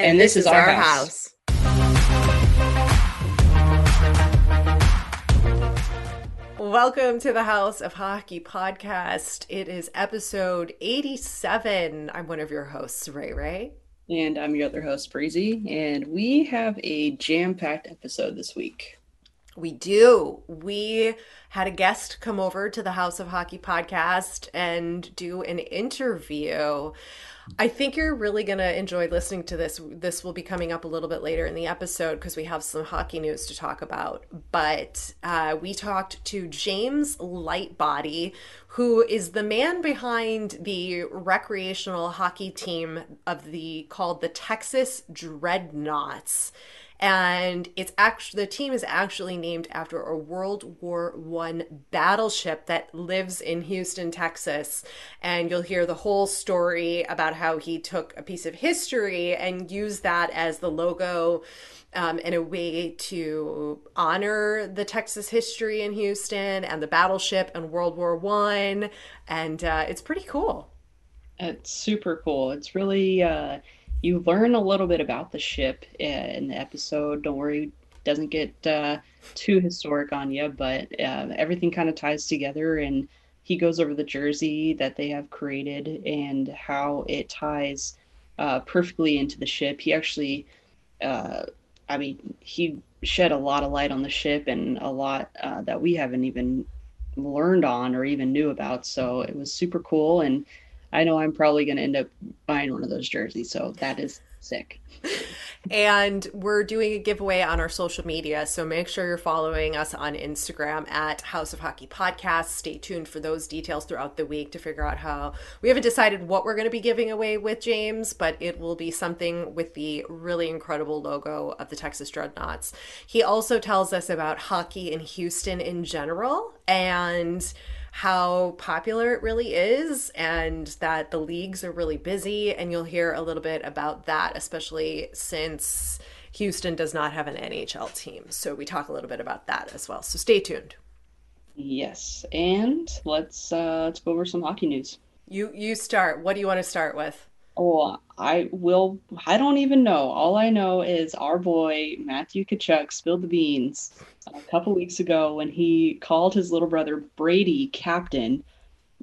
And, and this, this, is, our, our house. house. Welcome to the House of Hockey podcast. It is episode 87. I'm one of your hosts, Ray Ray. And I'm your other host, Breezy. And we have a jam packed episode this week. We do. We had a guest come over to the House of Hockey podcast and do an interview. I think you're really going to enjoy listening to this. This will be coming up a little bit later in the episode because we have some hockey news to talk about. But uh, we talked to James Lightbody, who is the man behind the recreational hockey team of the called the Texas Dreadnoughts and it's actually the team is actually named after a World War One battleship that lives in Houston, Texas. And you'll hear the whole story about how he took a piece of history and used that as the logo. Um, in a way to honor the Texas history in Houston and the battleship and World War One, and uh, it's pretty cool. It's super cool. It's really uh, you learn a little bit about the ship in the episode. Don't worry, doesn't get uh, too historic on you, but uh, everything kind of ties together. And he goes over the jersey that they have created and how it ties uh, perfectly into the ship. He actually, uh, I mean, he shed a lot of light on the ship and a lot uh, that we haven't even learned on or even knew about. So it was super cool and I know I'm probably going to end up buying one of those jerseys. So that is sick. and we're doing a giveaway on our social media. So make sure you're following us on Instagram at House of Hockey Podcast. Stay tuned for those details throughout the week to figure out how we haven't decided what we're going to be giving away with James, but it will be something with the really incredible logo of the Texas Dreadnoughts. He also tells us about hockey in Houston in general and how popular it really is and that the leagues are really busy. And you'll hear a little bit about that, especially since Houston does not have an NHL team. So we talk a little bit about that as well. So stay tuned. Yes, and let's uh, let's go over some hockey news. You you start. What do you want to start with? Oh, I will. I don't even know. All I know is our boy Matthew Tkachuk spilled the beans a couple weeks ago when he called his little brother Brady captain,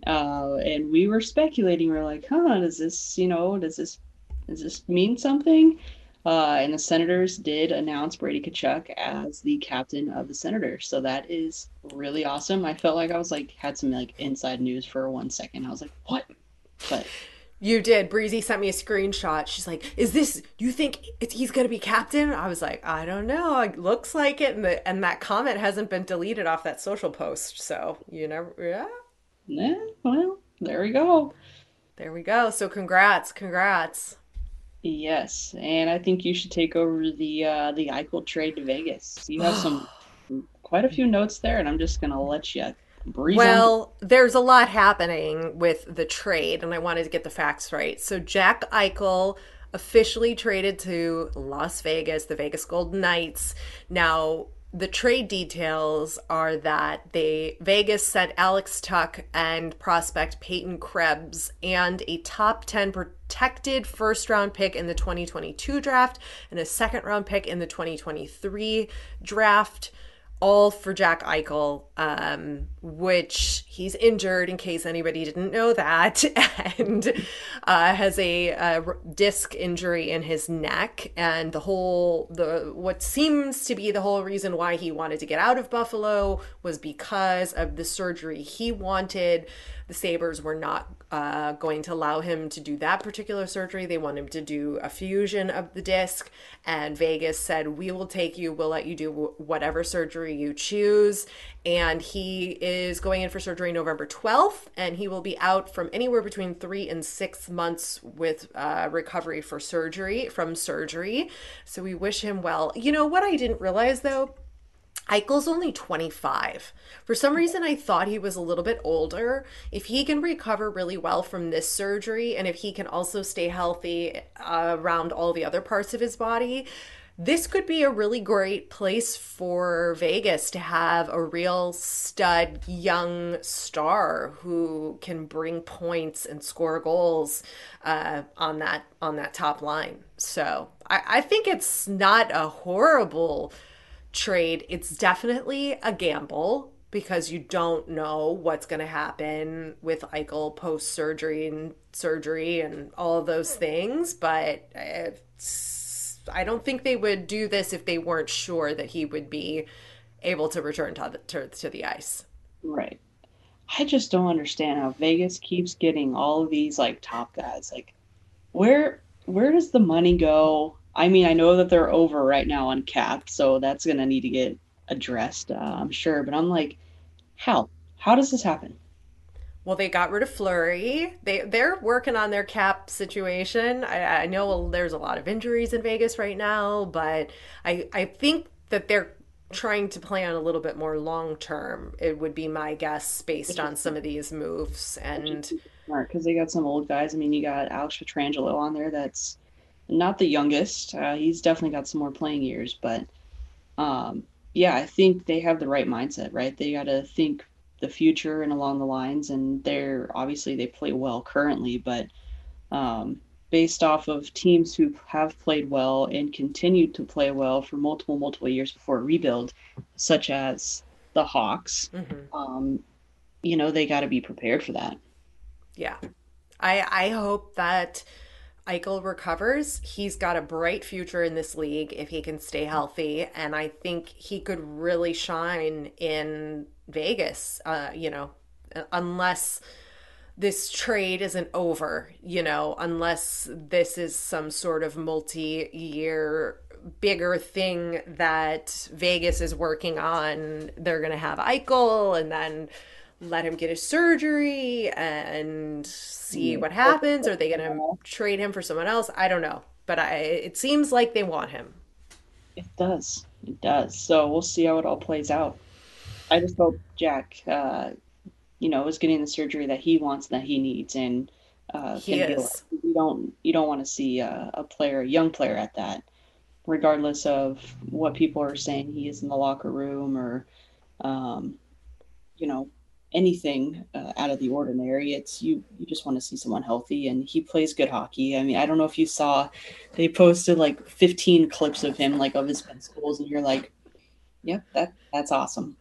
uh, and we were speculating. We are like, "Huh? Does this, you know, does this, does this mean something?" Uh, and the Senators did announce Brady Tkachuk as the captain of the Senators, so that is really awesome. I felt like I was like had some like inside news for one second. I was like, "What?" But you did. Breezy sent me a screenshot. She's like, "Is this? Do you think he's going to be captain?" I was like, "I don't know. It looks like it." And, the, and that comment hasn't been deleted off that social post. So you never, yeah. Yeah. Well, there we go. There we go. So congrats, congrats. Yes, and I think you should take over the uh, the Eichel trade to Vegas. You have some quite a few notes there, and I'm just gonna let you Breeze well, on. there's a lot happening with the trade, and I wanted to get the facts right. So Jack Eichel officially traded to Las Vegas, the Vegas Golden Knights. Now, the trade details are that they Vegas sent Alex Tuch and prospect Peyton Krebs and a top 10 protected first round pick in the 2022 draft and a second round pick in the 2023 draft all for Jack Eichel, um, which he's injured in case anybody didn't know that, and uh, has a, a, disc injury in his neck. And the whole, the what seems to be the whole reason why he wanted to get out of Buffalo was because of the surgery he wanted. The Sabres were not uh, going to allow him to do that particular surgery. They want him to do a fusion of the disc. And Vegas said, We will take you, we'll let you do whatever surgery you choose. And he is going in for surgery November 12th, and he will be out from anywhere between three and six months with uh, recovery for surgery from surgery. So we wish him well. You know what I didn't realize though? Eichel's only 25. For some reason, I thought he was a little bit older. If he can recover really well from this surgery, and if he can also stay healthy uh, around all the other parts of his body, this could be a really great place for Vegas to have a real stud young star who can bring points and score goals uh, on that on that top line. So I, I think it's not a horrible trade, it's definitely a gamble because you don't know what's going to happen with Eichel post surgery and surgery and all those things. But I don't think they would do this if they weren't sure that he would be able to return to the, to, to the ice. Right. I just don't understand how Vegas keeps getting all of these like top guys. Like, where where does the money go? I mean, I know that they're over right now on cap, so that's going to need to get addressed, uh, I'm sure. But I'm like, how? How does this happen? Well, they got rid of Fleury. They they're working on their cap situation. I, I know there's a lot of injuries in Vegas right now, but I I think that they're trying to plan a little bit more long term. It would be my guess based on some of these moves and smart because they got some old guys. I mean, you got Alex Pietrangelo on there. That's not the youngest. Uh, he's definitely got some more playing years, but um, yeah, I think they have the right mindset, right? They got to think the future and along the lines, and they're obviously they play well currently, but um, based off of teams who have played well and continued to play well for multiple multiple years before rebuild, such as the Hawks, mm-hmm. um, you know they got to be prepared for that. Yeah, I I hope that Eichel recovers, he's got a bright future in this league if he can stay healthy. And I think he could really shine in Vegas, uh, you know, unless this trade isn't over, you know, unless this is some sort of multi year bigger thing that Vegas is working on. They're going to have Eichel and then let him get his surgery and see what happens? Are they going to trade him for someone else? I don't know, but I it seems like they want him. It does. It does. So we'll see how it all plays out. I just hope Jack, uh, you know, is getting the surgery that he wants, that he needs, and uh, he is. You don't you don't want to see a, a player, a young player, at that, regardless of what people are saying he is in the locker room or, um, you know, anything uh, out of the ordinary. It's you you just want to see someone healthy, and he plays good hockey. I mean, I don't know if you saw they posted like 15 clips of him, like of his schools, and you're like, yep, that that's awesome.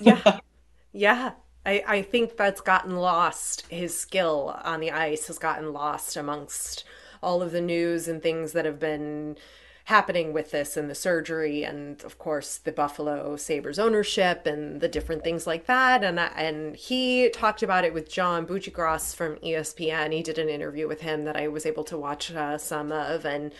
yeah, yeah. I, I think that's gotten lost. His skill on the ice has gotten lost amongst all of the news and things that have been happening with this and the surgery and of course the Buffalo Sabres ownership and the different things like that. And and he talked about it with John Buccigross from ESPN he did an interview with him that I was able to watch uh, some of. And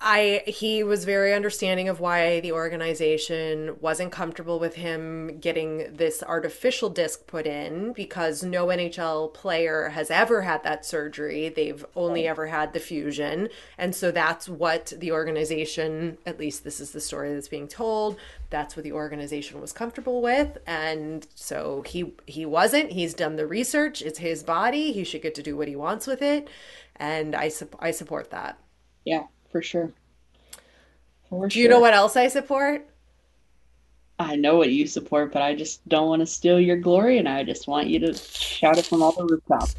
I he was very understanding of why the organization wasn't comfortable with him getting this artificial disc put in because no NHL player has ever had that surgery. They've only ever had the fusion. And so that's what the organization, at least this is the story that's being told, that's what the organization was comfortable with. And so he he wasn't. He's done the research. It's his body. He should get to do what he wants with it. And I I support that. Yeah, for sure. For Do sure. you know what else I support? I know what you support, but I just don't want to steal your glory, and I just want you to shout it from all the rooftops.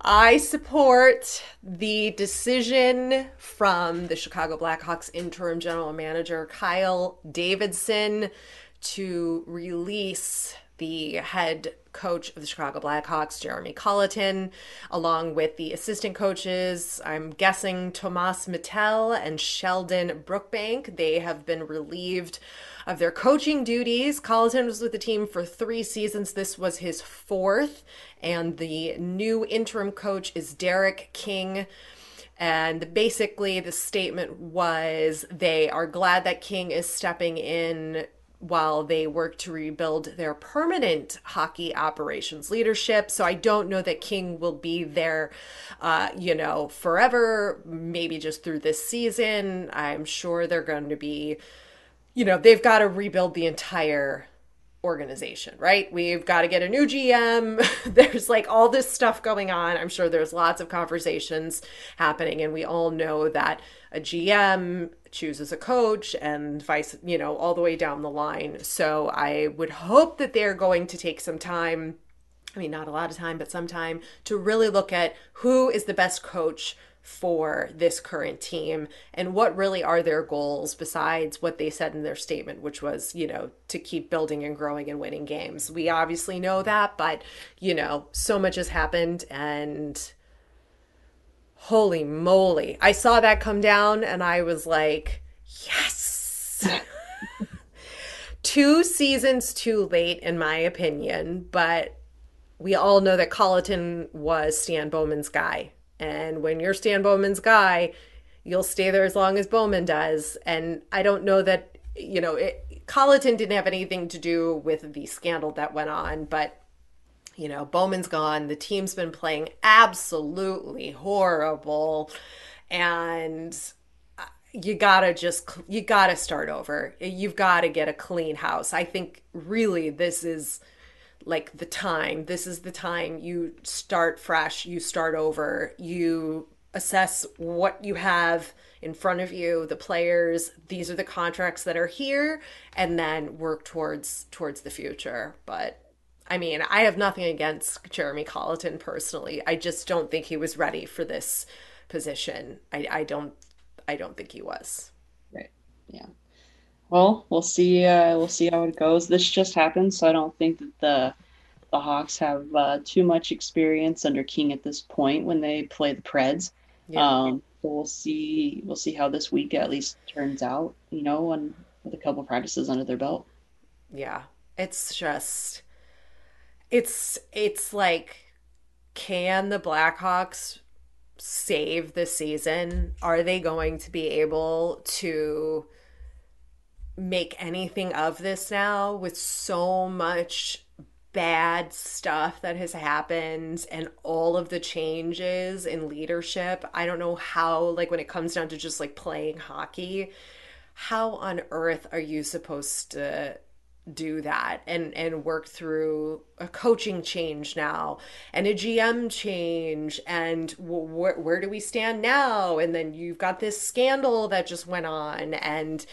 I support the decision from the Chicago Blackhawks interim general manager Kyle Davidson to release the head coach of the Chicago Blackhawks, Jeremy Colliton, along with the assistant coaches. I'm guessing Tomas Mitell and Sheldon Brookbank. They have been relieved of their coaching duties. Colliton was with the team for three seasons. This was his fourth. And the new interim coach is Derek King. And basically, the statement was they are glad that King is stepping in while they work to rebuild their permanent hockey operations leadership. So I don't know that King will be there, uh, you know, forever, maybe just through this season. I'm sure they're going to be, you know, they've got to rebuild the entire organization, right? We've got to get a new GM. there's like all this stuff going on. I'm sure there's lots of conversations happening, and we all know that a GM chooses a coach and vice, you know, all the way down the line. So I would hope that they're going to take some time. I mean, not a lot of time, but some time to really look at who is the best coach for this current team? And what really are their goals besides what they said in their statement which was you know to keep building and growing and winning games? We obviously know that but you know so much has happened and holy moly. I saw that come down and i was like yes. Two seasons too late in my opinion but we all know that colliton was stan bowman's guy and when you're Stan Bowman's guy, you'll stay there as long as Bowman does. And I don't know that, you know, it, Colliton didn't have anything to do with the scandal that went on, but, you know, Bowman's gone. The team's been playing absolutely horrible. And uh, you gotta just you gotta start over you've gotta get a clean house i think really this is like the time. This is the time you start fresh, you start over, you assess what you have in front of you, the players, these are the contracts that are here and then work towards towards the future. But I mean, I have nothing against Jeremy Colliton personally. I just don't think he was ready for this position. I, I don't I don't think he was. Right. Yeah. Well, we'll see. Uh, we'll see how it goes. This just happened, so I don't think that the the Hawks have uh, too much experience under King at this point when they play the Preds. Yeah. Um, so we'll see. We'll see how this week at least turns out. You know, and with a couple practices under their belt. Yeah, it's just, it's it's like, can the Blackhawks save the season? Are they going to be able to? Make anything of this now with so much bad stuff that has happened and all of the changes in leadership. I don't know how, like, when it comes down to just like playing hockey, how on earth are you supposed to do that and and work through a coaching change now and a GM change and wh- where do we stand now and then you've got this scandal that just went on and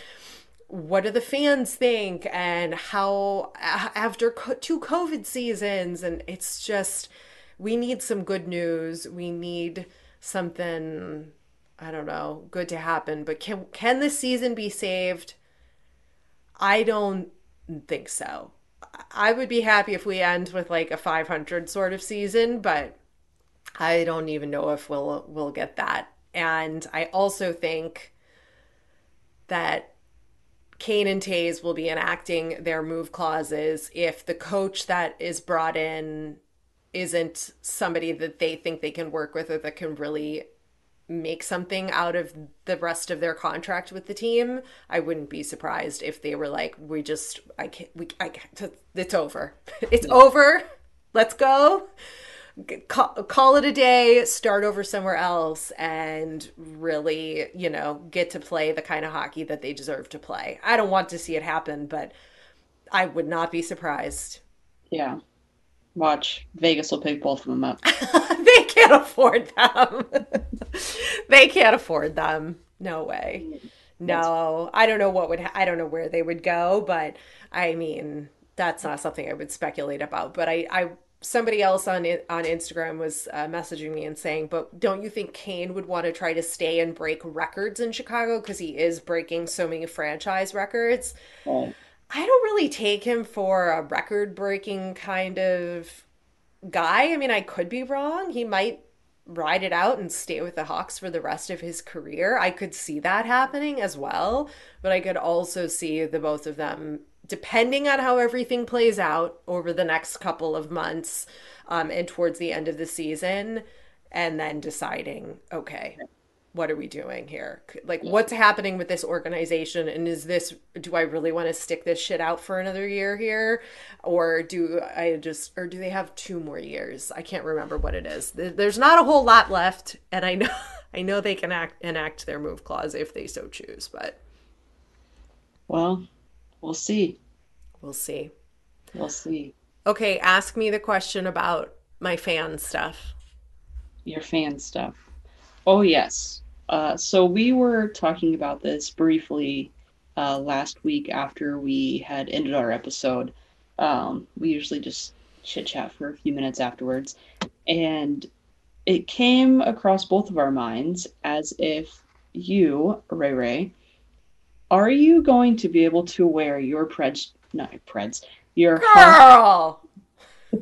what do the fans think? And how after two covid seasons and it's just we need some good news. We need something i don't know good to happen. But can can this season be saved? I don't think so. I would be happy if we end with like a 500 sort of season but i don't even know if we'll we'll get that. And i also think that Kane and Toews will be enacting their move clauses if the coach that is brought in isn't somebody that they think they can work with or that can really make something out of the rest of their contract with the team. I wouldn't be surprised if they were like, "We just, I can't, we, I can't, it's over, it's over, let's go." Call, call it a day, start over somewhere else, and really, you know, get to play the kind of hockey that they deserve to play. I don't want to see it happen, but I would not be surprised. Yeah. Watch. Vegas will pick both of them up. they can't afford them. they can't afford them. No way. Mm. No, I don't know what would ha- I don't know where they would go, but I mean, that's not something I would speculate about. But I I somebody else on on Instagram was uh, messaging me and saying, "But don't you think Kane would want to try to stay and break records in Chicago because he is breaking so many franchise records?" I don't really take him for a record breaking kind of guy. I mean, I could be wrong. He might ride it out and stay with the Hawks for the rest of his career. I could see that happening as well, but I could also see the both of them depending on how everything plays out over the next couple of months um, and towards the end of the season, and then deciding, okay, what are we doing here? Like, what's happening with this organization? And is this, do I really want to stick this shit out for another year here? Or do I just, or do they have two more years? I can't remember what it is. There's not a whole lot left. And I know, I know they can act, enact their move clause if they so choose, but. Well, we'll see. We'll see. We'll see. Okay, ask me the question about my fan stuff. Your fan stuff. Oh, yes. Uh, so we were talking about this briefly uh, last week after we had ended our episode. Um, we usually just chit chat for a few minutes afterwards, and it came across both of our minds as if you, Ray Ray, are you going to be able to wear your Preds, not Preds, your girl,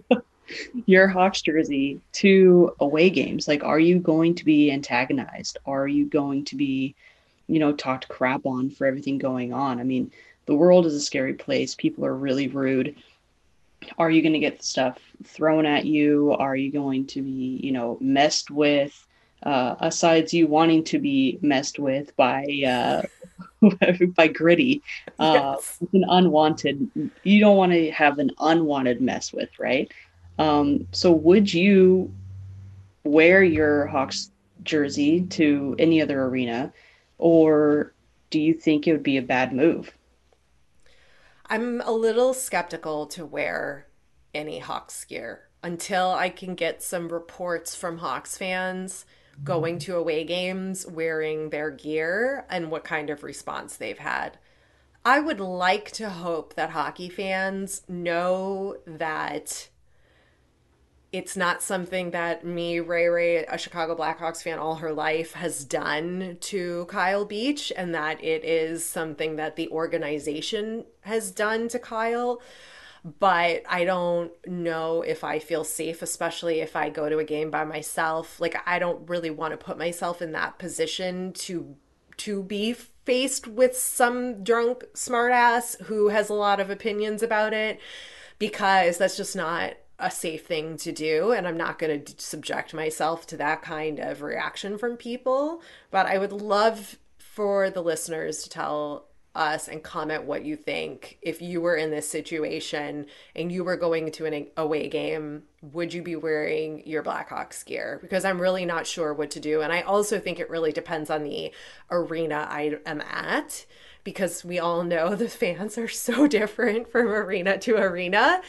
your Hawks jersey to away games? Like, are you going to be antagonized? Are you going to be, you know, talked crap on for everything going on? I mean, the world is a scary place. People are really rude. Are you going to get stuff thrown at you? Are you going to be, you know, messed with? Uh, asides you wanting to be messed with by uh, by gritty, uh, yes. an unwanted. You don't want to have an unwanted mess with, right? Um, so would you wear your Hawks jersey to any other arena, or do you think it would be a bad move? I'm a little skeptical to wear any Hawks gear until I can get some reports from Hawks fans going to away games wearing their gear and what kind of response they've had. I would like to hope that hockey fans know that it's not something that me, Ray Ray, a Chicago Blackhawks fan all her life, has done to Kyle Beach, and that it is something that the organization has done to Kyle. But I don't know if I feel safe, especially if I go to a game by myself. Like I don't really want to put myself in that position to to be faced with some drunk smartass who has a lot of opinions about it because that's just not a safe thing to do and i'm not going to subject myself to that kind of reaction from people but i would love for the listeners to tell us and comment what you think. If you were in this situation and you were going to an away game would you be wearing your blackhawks gear? Because i'm really not sure what to do. And i also think it really depends on the arena i am at because we all know the fans are so different from arena to arena.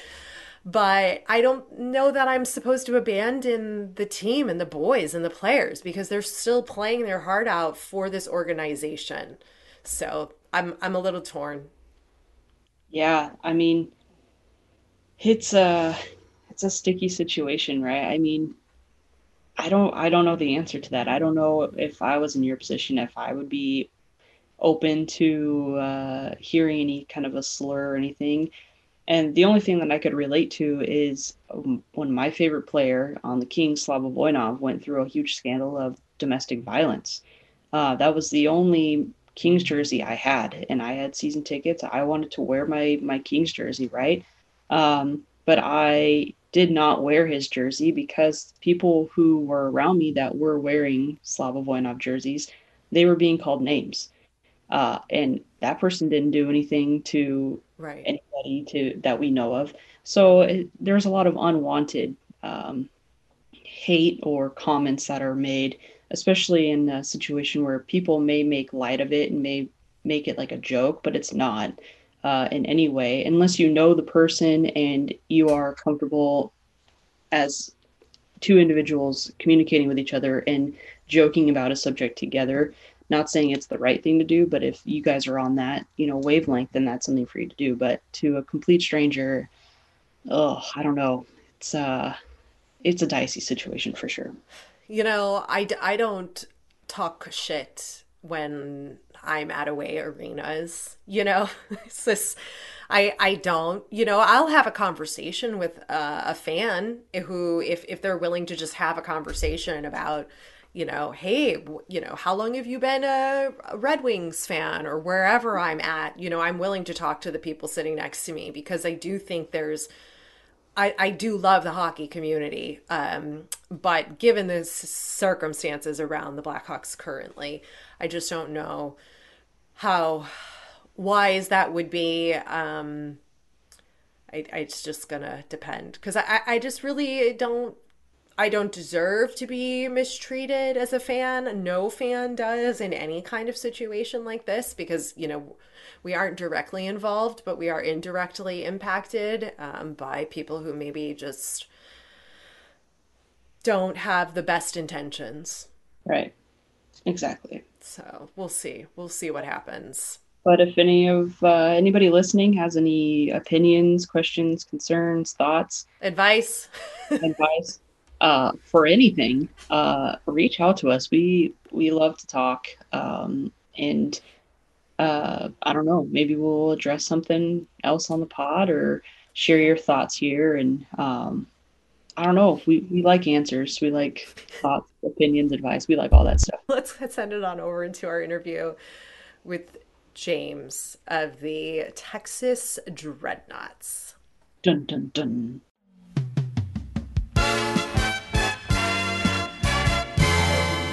But I don't know that I'm supposed to abandon the team and the boys and the players because they're still playing their heart out for this organization. So I'm I'm a little torn. Yeah, I mean, it's a it's a sticky situation, right? I mean, I don't I don't know the answer to that. I don't know if I was in your position if I would be open to uh, hearing any kind of a slur or anything. And the only thing that I could relate to is um, when my favorite player on the Kings, Slava Voinov, went through a huge scandal of domestic violence. Uh, that was the only Kings jersey I had, and I had season tickets. I wanted to wear my my Kings jersey, right? Um, but I did not wear his jersey because people who were around me that were wearing Slava Voinov jerseys, they were being called names. Uh, and that person didn't do anything to right. anybody to that we know of. So it, there's a lot of unwanted um, hate or comments that are made, especially in a situation where people may make light of it and may make it like a joke, but it's not uh, in any way unless you know the person and you are comfortable as two individuals communicating with each other and joking about a subject together not saying it's the right thing to do, but if you guys are on that, you know, wavelength, then that's something for you to do. But to a complete stranger, oh, I don't know. It's uh it's a dicey situation for sure. You know, I, I don't talk shit when I'm at away arenas. You know, it's this. I I don't. You know, I'll have a conversation with a fan who, if if they're willing to just have a conversation about, you know, hey, you know, how long have you been a Red Wings fan or wherever I'm at? You know, I'm willing to talk to the people sitting next to me because I do think there's I, I do love the hockey community, um, but given the circumstances around the Blackhawks currently, I just don't know how wise that would be. Um, I, I, it's just gonna depend because I, I just really don't I don't deserve to be mistreated as a fan. No fan does in any kind of situation like this because you know we aren't directly involved, but we are indirectly impacted um, by people who maybe just don't have the best intentions. Right. Exactly. So we'll see. We'll see what happens. But if any of uh, anybody listening has any opinions, questions, concerns, thoughts, advice, advice uh, for anything, uh, reach out to us. We we love to talk, um, and uh, I don't know, maybe we'll address something else on the pod or share your thoughts here. And um, I don't know, we, we like answers. We like thoughts, opinions, advice. We like all that stuff. Let's send it on over into our interview with James of the Texas Dreadnoughts. Dun, dun, dun.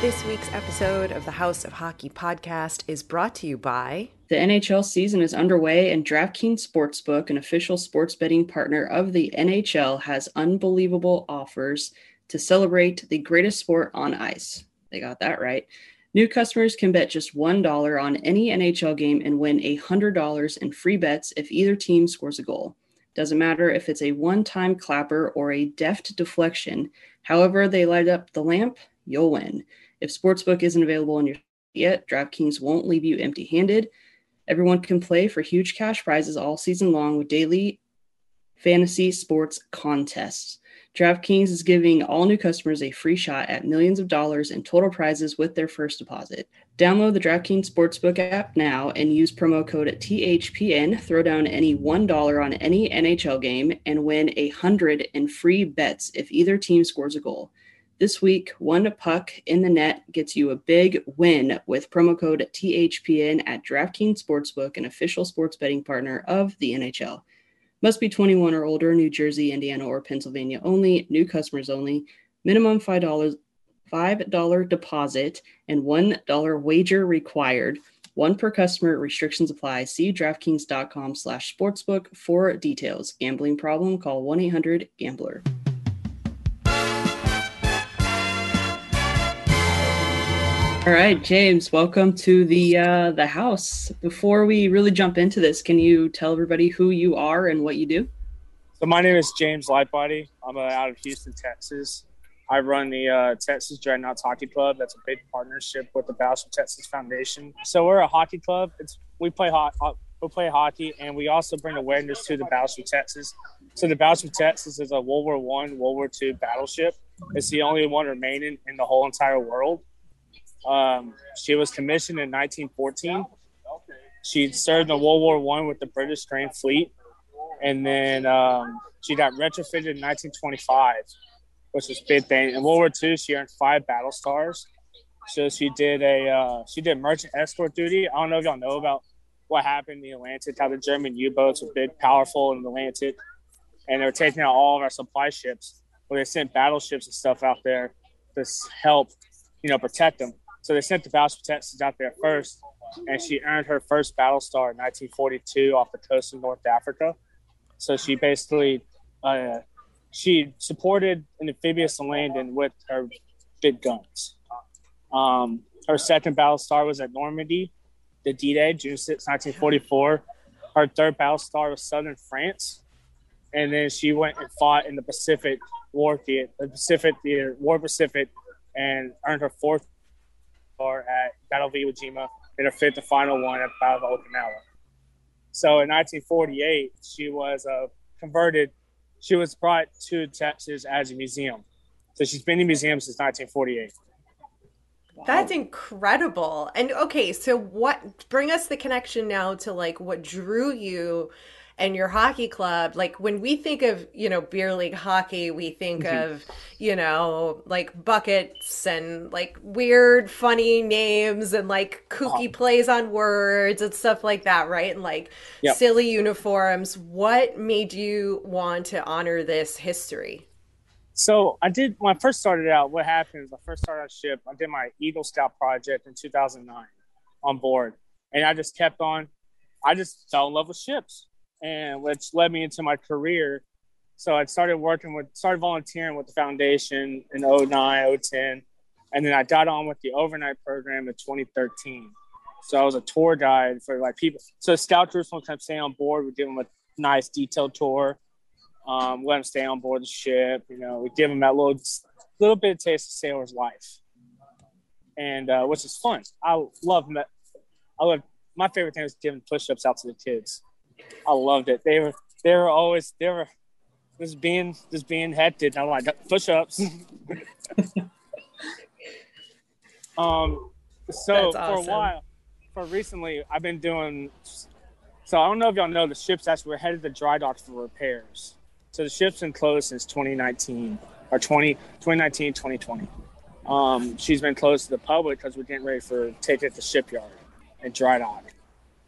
This week's episode of the House of Hockey podcast is brought to you by. The NHL season is underway, and DraftKings Sportsbook, an official sports betting partner of the NHL, has unbelievable offers to celebrate the greatest sport on ice. They got that right. New customers can bet just $1 on any NHL game and win $100 in free bets if either team scores a goal. Doesn't matter if it's a one time clapper or a deft deflection, however, they light up the lamp, you'll win. If Sportsbook isn't available in your yet, DraftKings won't leave you empty handed. Everyone can play for huge cash prizes all season long with daily fantasy sports contests. DraftKings is giving all new customers a free shot at millions of dollars in total prizes with their first deposit. Download the DraftKings Sportsbook app now and use promo code THPN. Throw down any $1 on any NHL game and win a 100 in free bets if either team scores a goal. This week, one puck in the net gets you a big win with promo code THPN at DraftKings Sportsbook, an official sports betting partner of the NHL. Must be 21 or older, New Jersey, Indiana, or Pennsylvania only, new customers only. Minimum $5, $5 deposit and $1 wager required. One per customer. Restrictions apply. See DraftKings.com slash sportsbook for details. Gambling problem? Call 1-800-GAMBLER. All right, James, welcome to the uh, the house. Before we really jump into this, can you tell everybody who you are and what you do? So my name is James Lightbody. I'm uh, out of Houston, Texas. I run the uh, Texas Dreadnoughts Hockey Club. That's a big partnership with the Battleship Texas Foundation. So we're a hockey club. It's we play hot. We play hockey, and we also bring awareness to the Battleship Texas. So the Battleship Texas is a World War One, World War Two battleship. It's the only one remaining in the whole entire world. Um, she was commissioned in 1914. She served in World War One with the British Grand Fleet, and then um, she got retrofitted in 1925, which was big thing. In World War Two, she earned five battle stars. So she did a uh, she did merchant escort duty. I don't know if y'all know about what happened in the Atlantic, how the German U-boats were big, powerful in the Atlantic, and they were taking out all of our supply ships. Well, they sent battleships and stuff out there to help, you know, protect them. So they sent the Battleship Texas out there first, and she earned her first battle star in 1942 off the coast of North Africa. So she basically uh, she supported an amphibious landing with her big guns. Um, her second battle star was at Normandy, the D-Day, June 6, 1944. Her third battle star was Southern France, and then she went and fought in the Pacific War Theater, the Pacific Theater, War Pacific, and earned her fourth at Battle of Iwo Jima and her fifth and final one at Battle of Okinawa. So in 1948, she was uh, converted. She was brought to Texas as a museum. So she's been in museums since 1948. Wow. That's incredible. And okay, so what bring us the connection now to like what drew you and your hockey club like when we think of you know beer league hockey we think mm-hmm. of you know like buckets and like weird funny names and like kooky uh-huh. plays on words and stuff like that right and like yep. silly uniforms what made you want to honor this history so I did when I first started out. What happened is I first started on ship. I did my Eagle Scout project in 2009 on board, and I just kept on. I just fell in love with ships and which led me into my career. So I started working with, started volunteering with the foundation in 09, 010. And then I got on with the overnight program in 2013. So I was a tour guide for like people. So scout groups sometimes stay on board. We give them a nice detailed tour. Um, let them stay on board the ship. You know, we give them that little, little bit of taste of sailor's life, and uh, which is fun. I love. I love my favorite thing is giving push-ups out to the kids. I loved it. They were they were always they were just being just being hectic. I'm like push ups. um, so awesome. for a while, for recently, I've been doing. So I don't know if y'all know the ship's actually we're headed to dry dock for repairs. So the ship's been closed since 2019 or 20, 2019, 2020. Um, she's been closed to the public because we're getting ready for take it to shipyard and dry dock.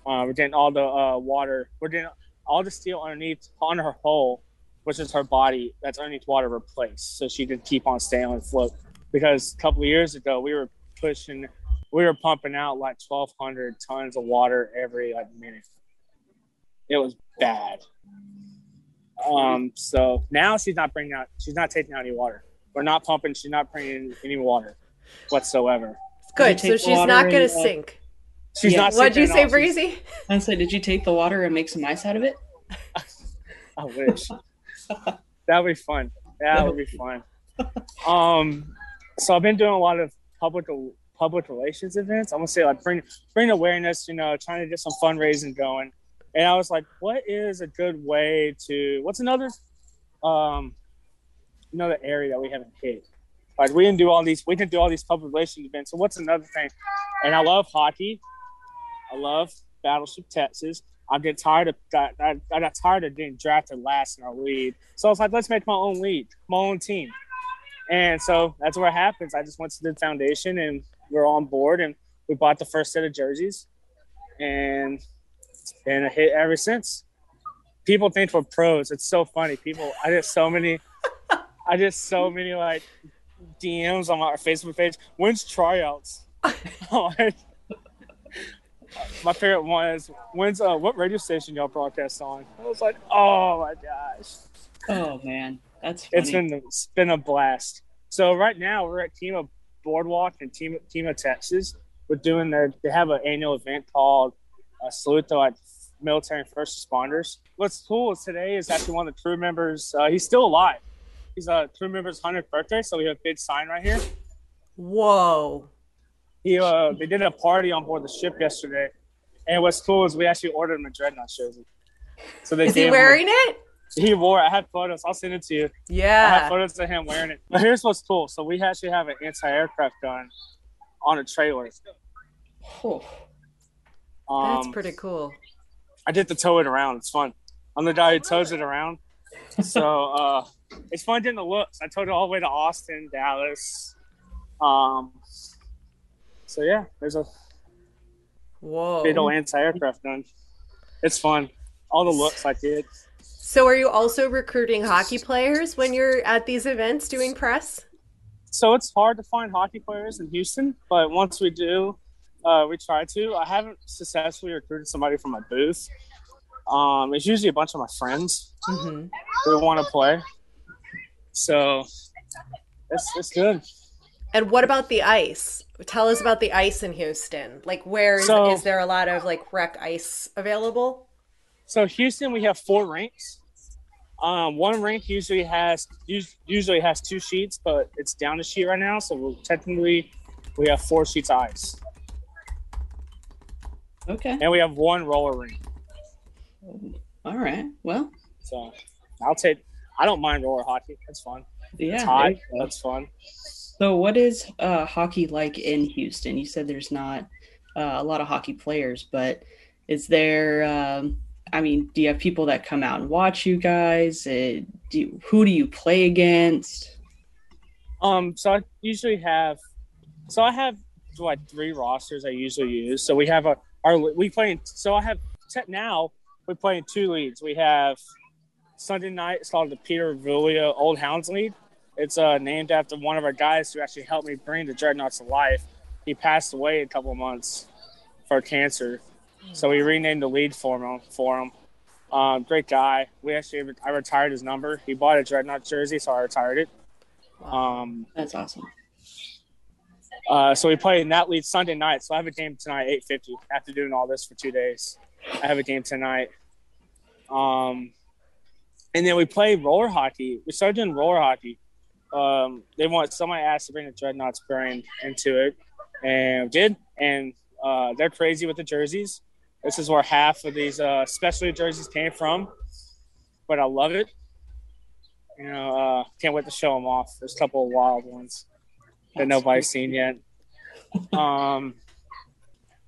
Uh, we're getting all the uh, water. We're getting all the steel underneath on her hull, which is her body that's underneath water replaced, so she can keep on staying on float. Because a couple of years ago, we were pushing, we were pumping out like 1,200 tons of water every like minute. It was bad. Um, so now she's not bringing out, she's not taking out any water. We're not pumping. She's not bringing any water whatsoever. Good. So she's not going to sink. She's yeah. not. What'd you say, Breezy? I said, did you take the water and make some ice out of it? I wish. that would be fun. That would be fun. Um, so I've been doing a lot of public public relations events. I'm gonna say like bring bring awareness. You know, trying to get some fundraising going. And I was like, what is a good way to? What's another um another area that we haven't hit? Like we didn't do all these. We didn't do all these public relations events. So what's another thing? And I love hockey. I love Battleship Texas. I get tired of that. I, I got tired of getting drafted last in our league. So I was like, let's make my own league, my own team. And so that's what happens. I just went to the foundation and we're on board and we bought the first set of jerseys and it's been a hit ever since. People think we're pros. It's so funny. People, I get so many, I get so many like DMs on our Facebook page. When's tryouts? my favorite one is when's uh what radio station y'all broadcast on? I was like, oh my gosh. Oh man, that's funny. it's been it's been a blast. So right now we're at Kemah Boardwalk and Team Team of Texas. We're doing their they have an annual event called uh, Salute to Military and First Responders. What's cool is today is actually one of the crew members. Uh, he's still alive. He's a crew member's hundredth birthday, so we have a big sign right here. Whoa! He uh, they did a party on board the ship yesterday, and what's cool is we actually ordered him a dreadnought jersey. So they is he wearing it? He wore. I had photos. I'll send it to you. Yeah, I have photos of him wearing it. But here's what's cool. So we actually have an anti-aircraft gun on a trailer. Oh, um, that's pretty cool. I did the tow it around. It's fun. I'm the guy who tows it around. So uh, it's fun getting the looks. I towed it all the way to Austin, Dallas, um, so yeah, there's a whoa big old anti-aircraft gun. It's fun. All the looks I did. So are you also recruiting hockey players when you're at these events doing press? So it's hard to find hockey players in Houston, but once we do, uh, we try to. I haven't successfully recruited somebody from my booth. Um, it's usually a bunch of my friends mm-hmm. who want to play. So it's it's good. And what about the ice? Tell us about the ice in Houston. Like, where is, so, is there a lot of like rec ice available? So Houston, we have four rinks. Um, one rink usually has usually has two sheets, but it's down a sheet right now. So we'll, technically, we have four sheets of ice. Okay. And we have one roller rink. All right. Well. So I'll take. I don't mind roller hockey. It's fun. Yeah. It's hot. That's fun. So, what is uh, hockey like in Houston? You said there's not uh, a lot of hockey players, but is there? Um, I mean, do you have people that come out and watch you guys? Uh, do you, who do you play against? Um, so I usually have, so I have like three rosters I usually use. So we have a our we play. In, So I have now we play in two leagues. We have Sunday night. It's called the Peter Vulia Old Hounds League. It's uh, named after one of our guys who actually helped me bring the Dreadnoughts to life. He passed away a couple months for cancer, so we renamed the lead for him. For him, um, great guy. We actually I retired his number. He bought a Dreadnought jersey, so I retired it. Um, That's awesome. Uh, so we play in that league Sunday night. So I have a game tonight, eight fifty. After doing all this for two days, I have a game tonight. Um, and then we play roller hockey. We started doing roller hockey. Um, they want somebody asked to bring the Dreadnoughts brand into it, and did. And uh, they're crazy with the jerseys. This is where half of these uh, specialty jerseys came from, but I love it. You know, uh, can't wait to show them off. There's a couple of wild ones that nobody's seen yet. Um,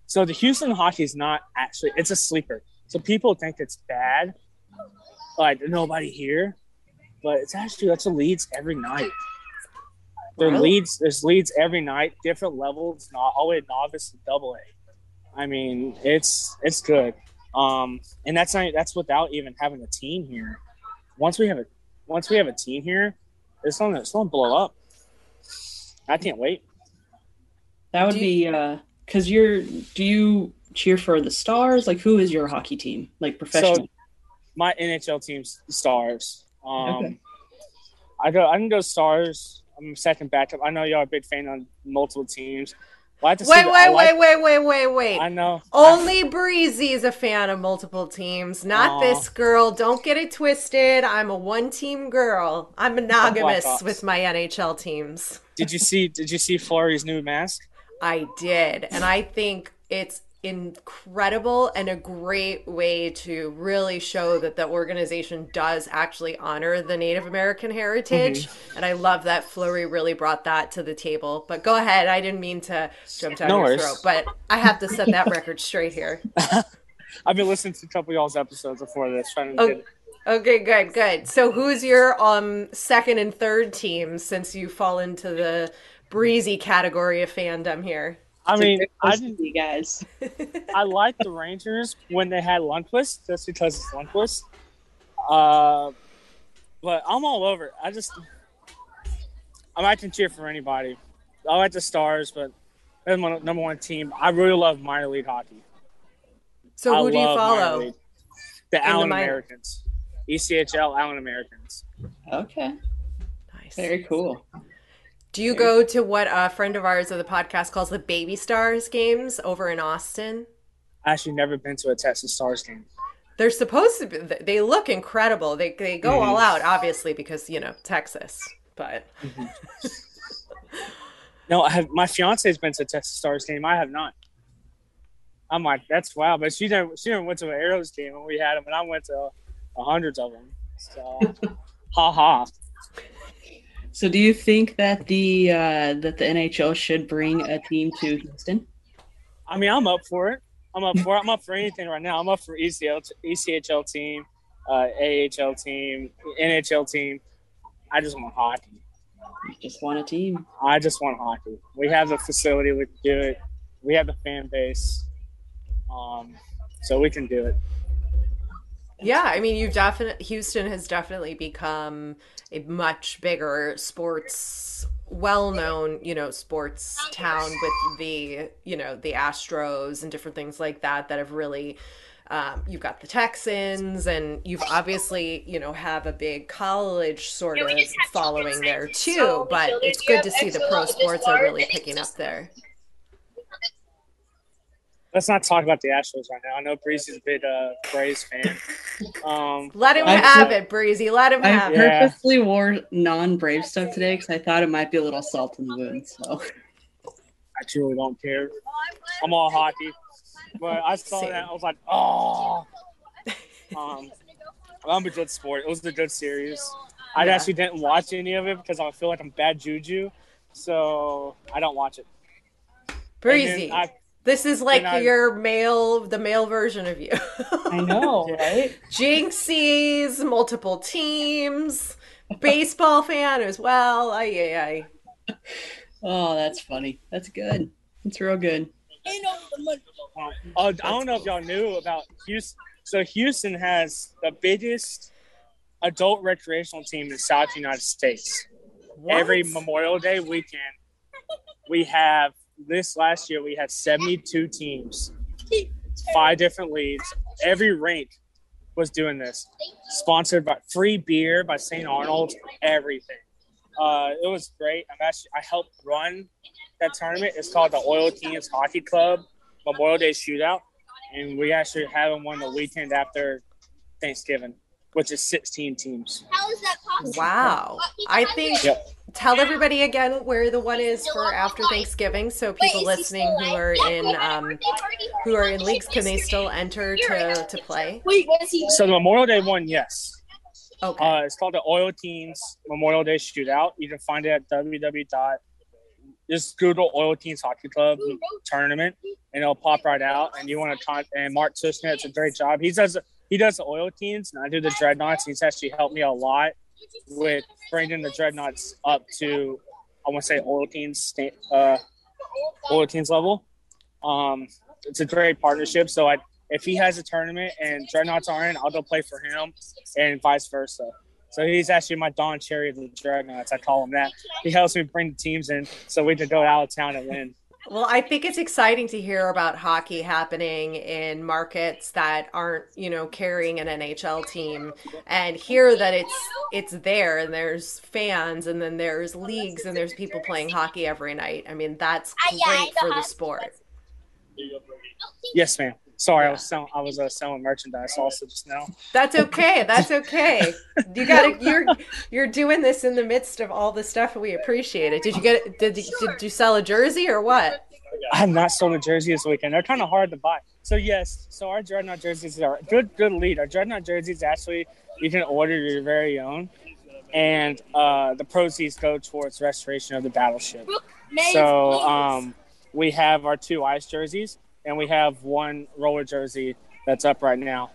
so the Houston hockey is not actually it's a sleeper. So people think it's bad, like nobody here, but it's actually that's a leads every night. There really? leads there's leads every night, different levels, not all the way novice to double A. I mean, it's it's good. Um, and that's not that's without even having a team here. Once we have a once we have a team here, it's gonna it's gonna blow up. I can't wait. That would be uh because you're do you cheer for the stars? Like who is your hockey team? Like professional? So my NHL team's stars. Um okay. I go I can go stars. I'm second backup. I know y'all are a big fan on multiple teams. Well, wait, wait, wait, like, wait, wait, wait, wait. I know. Only Breezy is a fan of multiple teams, not Aww. this girl. Don't get it twisted. I'm a one-team girl. I'm monogamous with my NHL teams. Did you see? Did you see Fleury's new mask? I did, and I think it's incredible and a great way to really show that the organization does actually honor the Native American heritage. Mm-hmm. And I love that Fleury really brought that to the table. But go ahead. I didn't mean to jump down no your worries. throat, but I have to set that record straight here. I've been listening to a couple of y'all's episodes before this, trying to oh, get Okay, good, good. So who's your um second and third team since you fall into the breezy category of fandom here? I mean, I didn't, you guys. I like the Rangers when they had Lundqvist, just because it's Lundqvist. Uh, but I'm all over. I just, I might can cheer for anybody. I like the Stars, but they're my number one team. I really love minor league hockey. So who I do you follow? The Allen the Americans, ECHL Allen Americans. Okay. Nice. Very cool. Do you go to what a friend of ours of the podcast calls the Baby Stars games over in Austin? I actually never been to a Texas Stars game. They're supposed to be. They look incredible. They they go mm-hmm. all out, obviously, because you know Texas. But mm-hmm. no, I have. My fiance has been to a Texas Stars game. I have not. I'm like, that's wow. But she never she never went to an Arrows game when we had them, and I went to hundreds of them. So, ha ha. So, do you think that the uh, that the NHL should bring a team to Houston? I mean, I'm up for it. I'm up for. I'm up for anything right now. I'm up for ECL, ECHL team, uh, AHL team, NHL team. I just want hockey. You just want a team. I just want hockey. We have the facility. We can do it. We have the fan base, um, so we can do it. Yeah, I mean, you've definitely Houston has definitely become a much bigger sports well-known you know sports town with the you know the astros and different things like that that have really um, you've got the texans and you've obviously you know have a big college sort of following there too but it's good to see the pro sports are really picking up there let's not talk about the Astros right now. I know Breezy's a big uh, Braves fan. Um, Let him I have it, Breezy. Let him I have it. I purposely wore non-Brave stuff today because I thought it might be a little salt in the wound. So I truly don't care. I'm all hockey, but I saw Same. that I was like, oh. Um, I'm a good sport. It was a good series. I actually didn't watch any of it because I feel like I'm bad juju so I don't watch it. Breezy. I, this is like I- your male, the male version of you. I know, right? Jinxies, multiple teams, baseball fan as well. Ay, ay, ay. Oh, that's funny. That's good. That's real good. oh, I don't know if y'all knew about Houston. So Houston has the biggest adult recreational team in South United States. What? Every Memorial Day weekend, we have this last year we had 72 teams, five different leagues. Every rank was doing this. Sponsored by free beer by St. Arnold, everything. Uh, it was great. I'm actually I helped run that tournament. It's called the Oil Kings Hockey Club Memorial Day Shootout, and we actually had them one the weekend after Thanksgiving, which is 16 teams. How is that possible? Wow. I think Yep. Tell everybody again where the one is for after Thanksgiving so people listening who are in um who are in leagues can they still enter to to play? Wait, what is he? So the Memorial Day one, yes. Okay. Uh, it's called the Oil Teens Memorial Day Shootout. You can find it at www. dot Just Google Oil Teens Hockey Club tournament, and it'll pop right out. And you want to con- and Mark Tushnet, it's a great job. He does he does the Oil Teens, and I do the Dreadnoughts. He's actually helped me a lot with bringing the Dreadnoughts up to I want to say Oil Teens uh, Teens level. Um, it's a great partnership. So I if he has a tournament and Dreadnoughts are in, I'll go play for him, and vice versa. So he's actually my Don Cherry of the Dreadnoughts. I call him that. He helps me bring the teams in, so we can go out of town and win. Well, I think it's exciting to hear about hockey happening in markets that aren't, you know, carrying an NHL team and hear that it's it's there and there's fans and then there's leagues and there's people playing hockey every night. I mean, that's great for the sport. Yes, ma'am. Sorry, I was selling. I was uh, selling merchandise also just now. That's okay. That's okay. You got to you're you're doing this in the midst of all the stuff we appreciate it. Did you get did you, did you sell a jersey or what? I have not sold a jersey this weekend. They're kind of hard to buy. So yes, so our dreadnought jerseys are good. Good lead. Our dreadnought jerseys actually you can order your very own, and uh, the proceeds go towards restoration of the battleship. So um, we have our two ice jerseys, and we have one roller jersey that's up right now.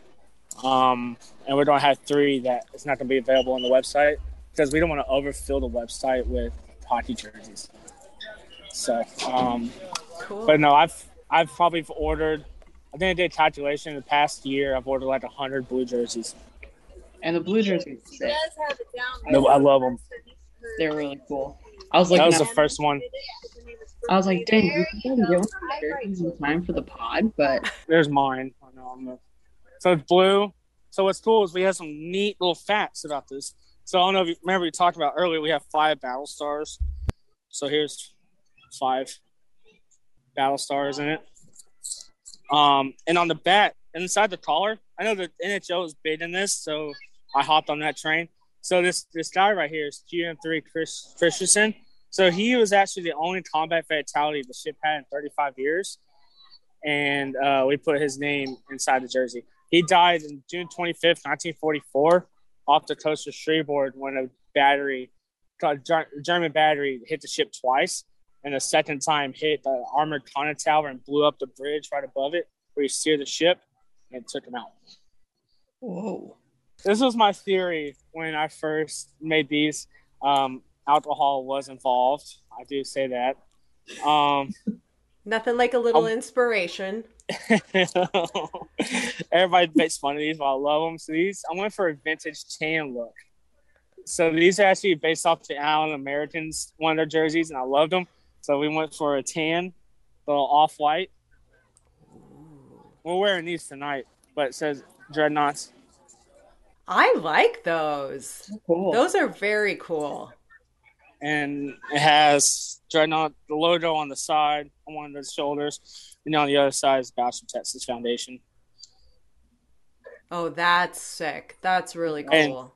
Um, and we're going to have three that it's not going to be available on the website because we don't want to overfill the website with hockey jerseys. So, um, Cool. but no, I've I've probably ordered. I think I did a calculation in the past year. I've ordered like hundred blue jerseys. And the blue jerseys. sick. No, I love them. They're really cool. I was like, That was the first one. I was like, dang, we can get one of in time for the pod, but There's mine. I know I'm the- So it's blue. So what's cool is we have some neat little facts about this. So I don't know if you remember we talked about earlier. We have five battle stars. So here's five battle stars in it. Um, and on the back, inside the collar, I know the NHL is big in this, so I hopped on that train. So this this guy right here is GM3 Chris Christensen. So he was actually the only combat fatality the ship had in 35 years, and uh, we put his name inside the jersey. He died in June 25th, 1944, off the coast of Cherbourg when a battery, a German battery, hit the ship twice, and the second time hit the armored conning tower and blew up the bridge right above it, where he steered the ship and took him out. whoa. This was my theory when I first made these. Um, alcohol was involved. I do say that. Um, Nothing like a little Um, inspiration. Everybody makes fun of these, but I love them. So these, I went for a vintage tan look. So these are actually based off the Allen Americans one of their jerseys, and I loved them. So we went for a tan, little off white. We're wearing these tonight, but it says dreadnoughts. I like those. Cool. Those are very cool. And it has Dreadnought the logo on the side, on one of the shoulders, and on the other side is Battleship Texas Foundation. Oh, that's sick. That's really And- cool.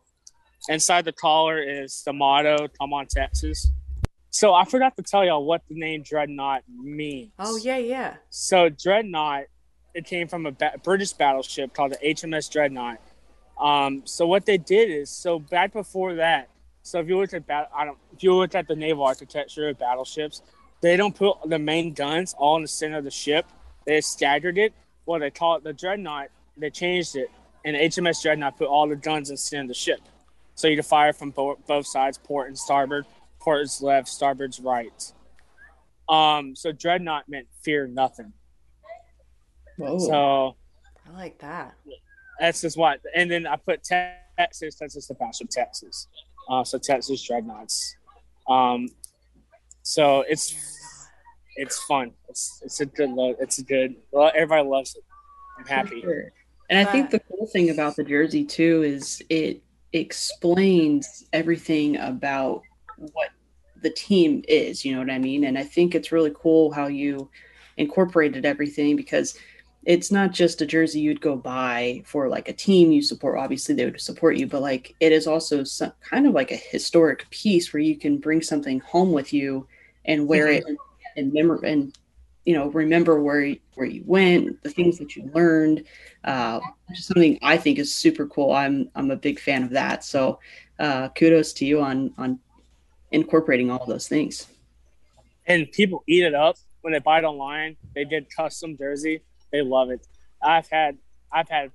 Inside the collar is the motto, "Come on, Texas." So I forgot to tell y'all what the name Dreadnought means. Oh, yeah, yeah. So Dreadnought, it came from a ba- British battleship called the HMS Dreadnought. Um, so what they did is, so back before that, So if you look at bat, I don't. If you look at the naval architecture of battleships, they don't put the main guns all in the center of the ship. They staggered it. Well, they call it the dreadnought. They changed it, and HMS Dreadnought put all the guns in the center of the ship, so you can fire from bo- both sides, port and starboard. Port is left, starboard's right. Um, so dreadnought meant fear nothing. Whoa. So I like that. that's just what. And then I put Texas. That's just the battleship Texas. Uh, so Texas dreadnoughts. Um, so it's it's fun. It's it's a good look. It's a good. Well, everybody loves it. I'm happy. Sure. And I think the cool thing about the jersey too is it explains everything about what the team is, you know what I mean? And I think it's really cool how you incorporated everything because it's not just a jersey you'd go buy for like a team you support. Obviously, they would support you, but like it is also some, kind of like a historic piece where you can bring something home with you and wear Mhm. it and remember and you know remember where where you went, the things that you learned. Uh, is something I think is super cool. I'm I'm a big fan of that. So uh, kudos to you on on incorporating all those things. and people eat it up when they buy it online. They did custom jersey. They love it. I've had I've had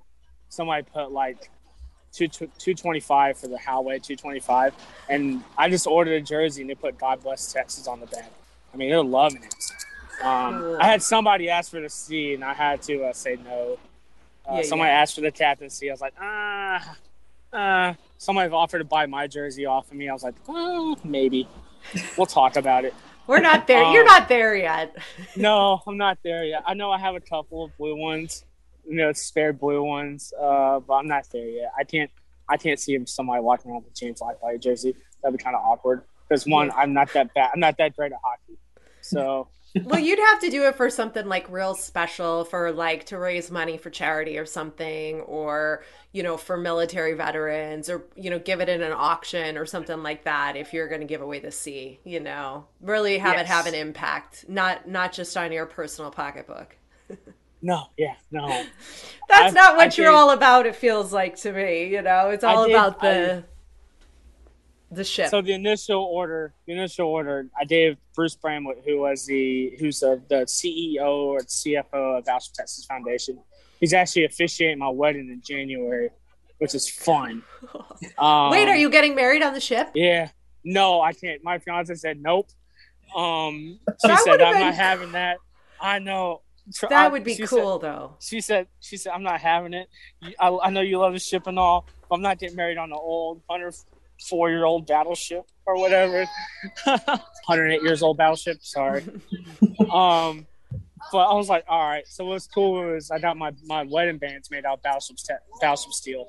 somebody put like two two twenty five for the Howway two twenty five, and I just ordered a jersey and they put God bless Texas on the back. I mean, they're loving it. Um, I had somebody ask for the C, and I had to uh, say no. Uh, Yeah, somebody yeah. asked for the captaincy. I was like, ah, uh. Somebody offered to buy my jersey off of me. I was like, oh, maybe. We'll talk about it. We're not there. You're Um, not there yet. No, I'm not there yet. I know I have a couple of blue ones, you know, spare blue ones, uh, but I'm not there yet. I can't, I can't see somebody walking around with a James Lightbody jersey. That'd be kind of awkward. Because one, I'm not that bad. I'm not that great at hockey. So well, you'd have to do it for something like real special for like to raise money for charity or something, or you know, for military veterans, or you know, give it in an auction or something like that. If you're going to give away the C, you know, really have it have an impact, not not just on your personal pocketbook. no, yeah, no. That's I- not what I you're did- all about. It feels like to me, you know, it's I all did- about the the ship. So the initial order, the initial order, I gave Bruce Bramlett, who was the who's the, the CEO or CFO of Battleship Texas Foundation. He's actually officiating my wedding in January, which is fun. Um, Wait, are you getting married on the ship? Yeah. No, I can't. My fiance said nope. Um, she said I'm been- not having that. I know. Tr- I- That would be cool, Said, though. she said. She said I'm not having it. I, I know you love the ship and all, but I'm not getting married on an old 104 year old battleship or whatever. 108 years old battleship. Sorry. um, but I was like, all right. So what's cool is I got my my wedding bands made out of battleship te- battleship steel.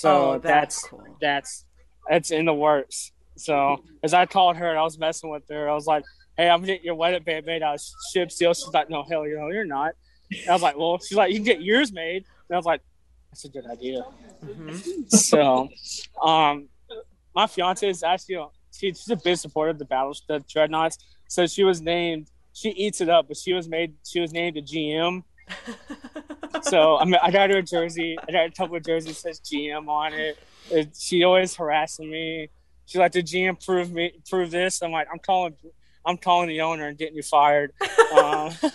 So oh, that's, that's cool. that's that's in the works. So as I called her and I was messing with her, I was like, "Hey, I'm getting your wedding band made out of ship steel." She's like, "No, hell, you know, you're not." And I was like, "Well," she's like, "You can get yours made." And I was like, "That's a good idea." Mhm. So, um, my fiance is actually she, she's a big supporter of the battles, the dreadnoughts. So she was named. She eats it up, but she was made. She was named a GM. So I mean, I got her a jersey. I got a couple of jerseys says GM on it. it. She always harassing me. She's like, "The GM prove me prove this." I'm like, "I'm calling, I'm calling the owner and getting you fired." um,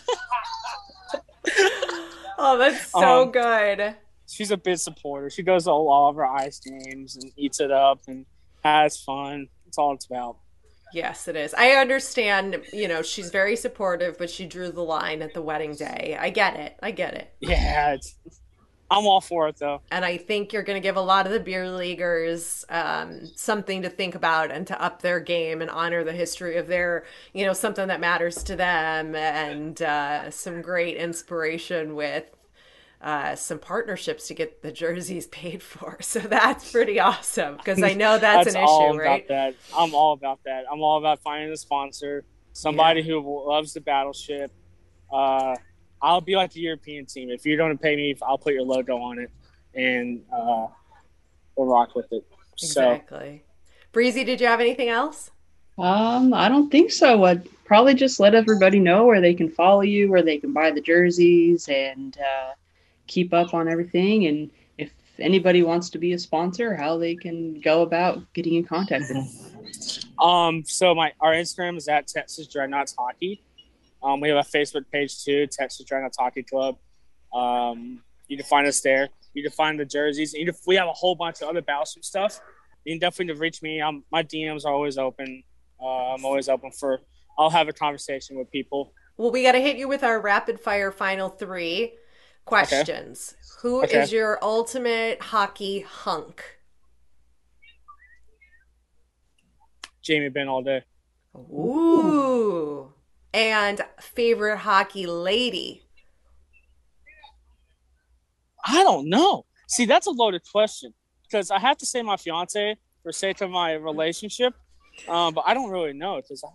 oh, that's so Um, good. she's a big supporter. She goes to all of our ice games and eats it up and has fun. That's all it's about. Yes, it is. I understand, you know, she's very supportive, but she drew the line at the wedding day. I get it. I get it. Yeah, it's, I'm all for it though. And I think you're going to give a lot of the beer leaguers um, something to think about and to up their game and honor the history of their, you know, something that matters to them and uh, some great inspiration with uh, some partnerships to get the jerseys paid for. So that's pretty awesome because I know that's, an all issue, right? that. I'm all about that. I'm all about finding a sponsor, somebody who loves the battleship. Uh, I'll be like the European team. If you're going to pay me, I'll put your logo on it, and uh, we'll rock with it. So Exactly. Breezy, did you have anything else? Um, I don't think so. I'd probably just let everybody know where they can follow you, where they can buy the jerseys, and uh, keep up on everything. And if anybody wants to be a sponsor, how they can go about getting in contact with us. Um, so my our Instagram is at Texas Dreadnoughts Hockey. Um, we have a Facebook page too, Texas Dreadnoughts Hockey Club. Um, you can find us there. You can find the jerseys. You can, we have a whole bunch of other Battleship stuff. You can definitely reach me. I'm, my DMs are always open. Uh, I'm always open for. I'll have a conversation with people. Well, we got to hit you with our rapid fire final three questions. Okay. Who okay. is your ultimate hockey hunk? Jamie Benn all day. Ooh. And favorite hockey lady? I don't know. See, that's a loaded question because I have to say my fiance for sake of my relationship, um, but I don't really know because I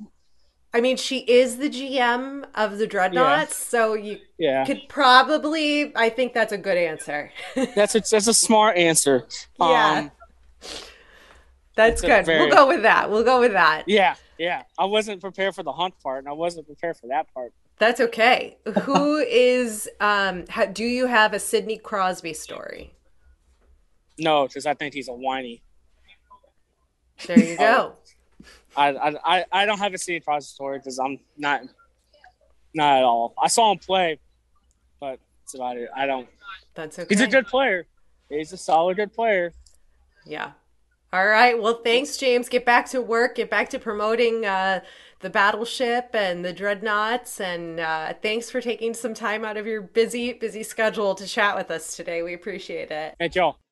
mean, she is the GM of the Dreadnoughts, so you yeah. could probably. I think that's a good answer. that's a, that's a smart answer. Yeah, um, that's, good. Very, we'll go with that. We'll go with that. Yeah, yeah. I wasn't prepared for the hunt part, and I wasn't prepared for that part. That's okay. Who is? Um, ha, do you have a Sidney Crosby story? No, because I think he's a whiny. There you go. I, I I don't have a Crosby story because I'm not not at all. I saw him play, but that's about it. I don't. That's okay. He's a good player. He's a solid good player. Yeah. All right. Well, thanks, James. Get back to work. Get back to promoting uh, the battleship and the dreadnoughts. And uh, thanks for taking some time out of your busy, busy schedule to chat with us today. We appreciate it. Thank y'all.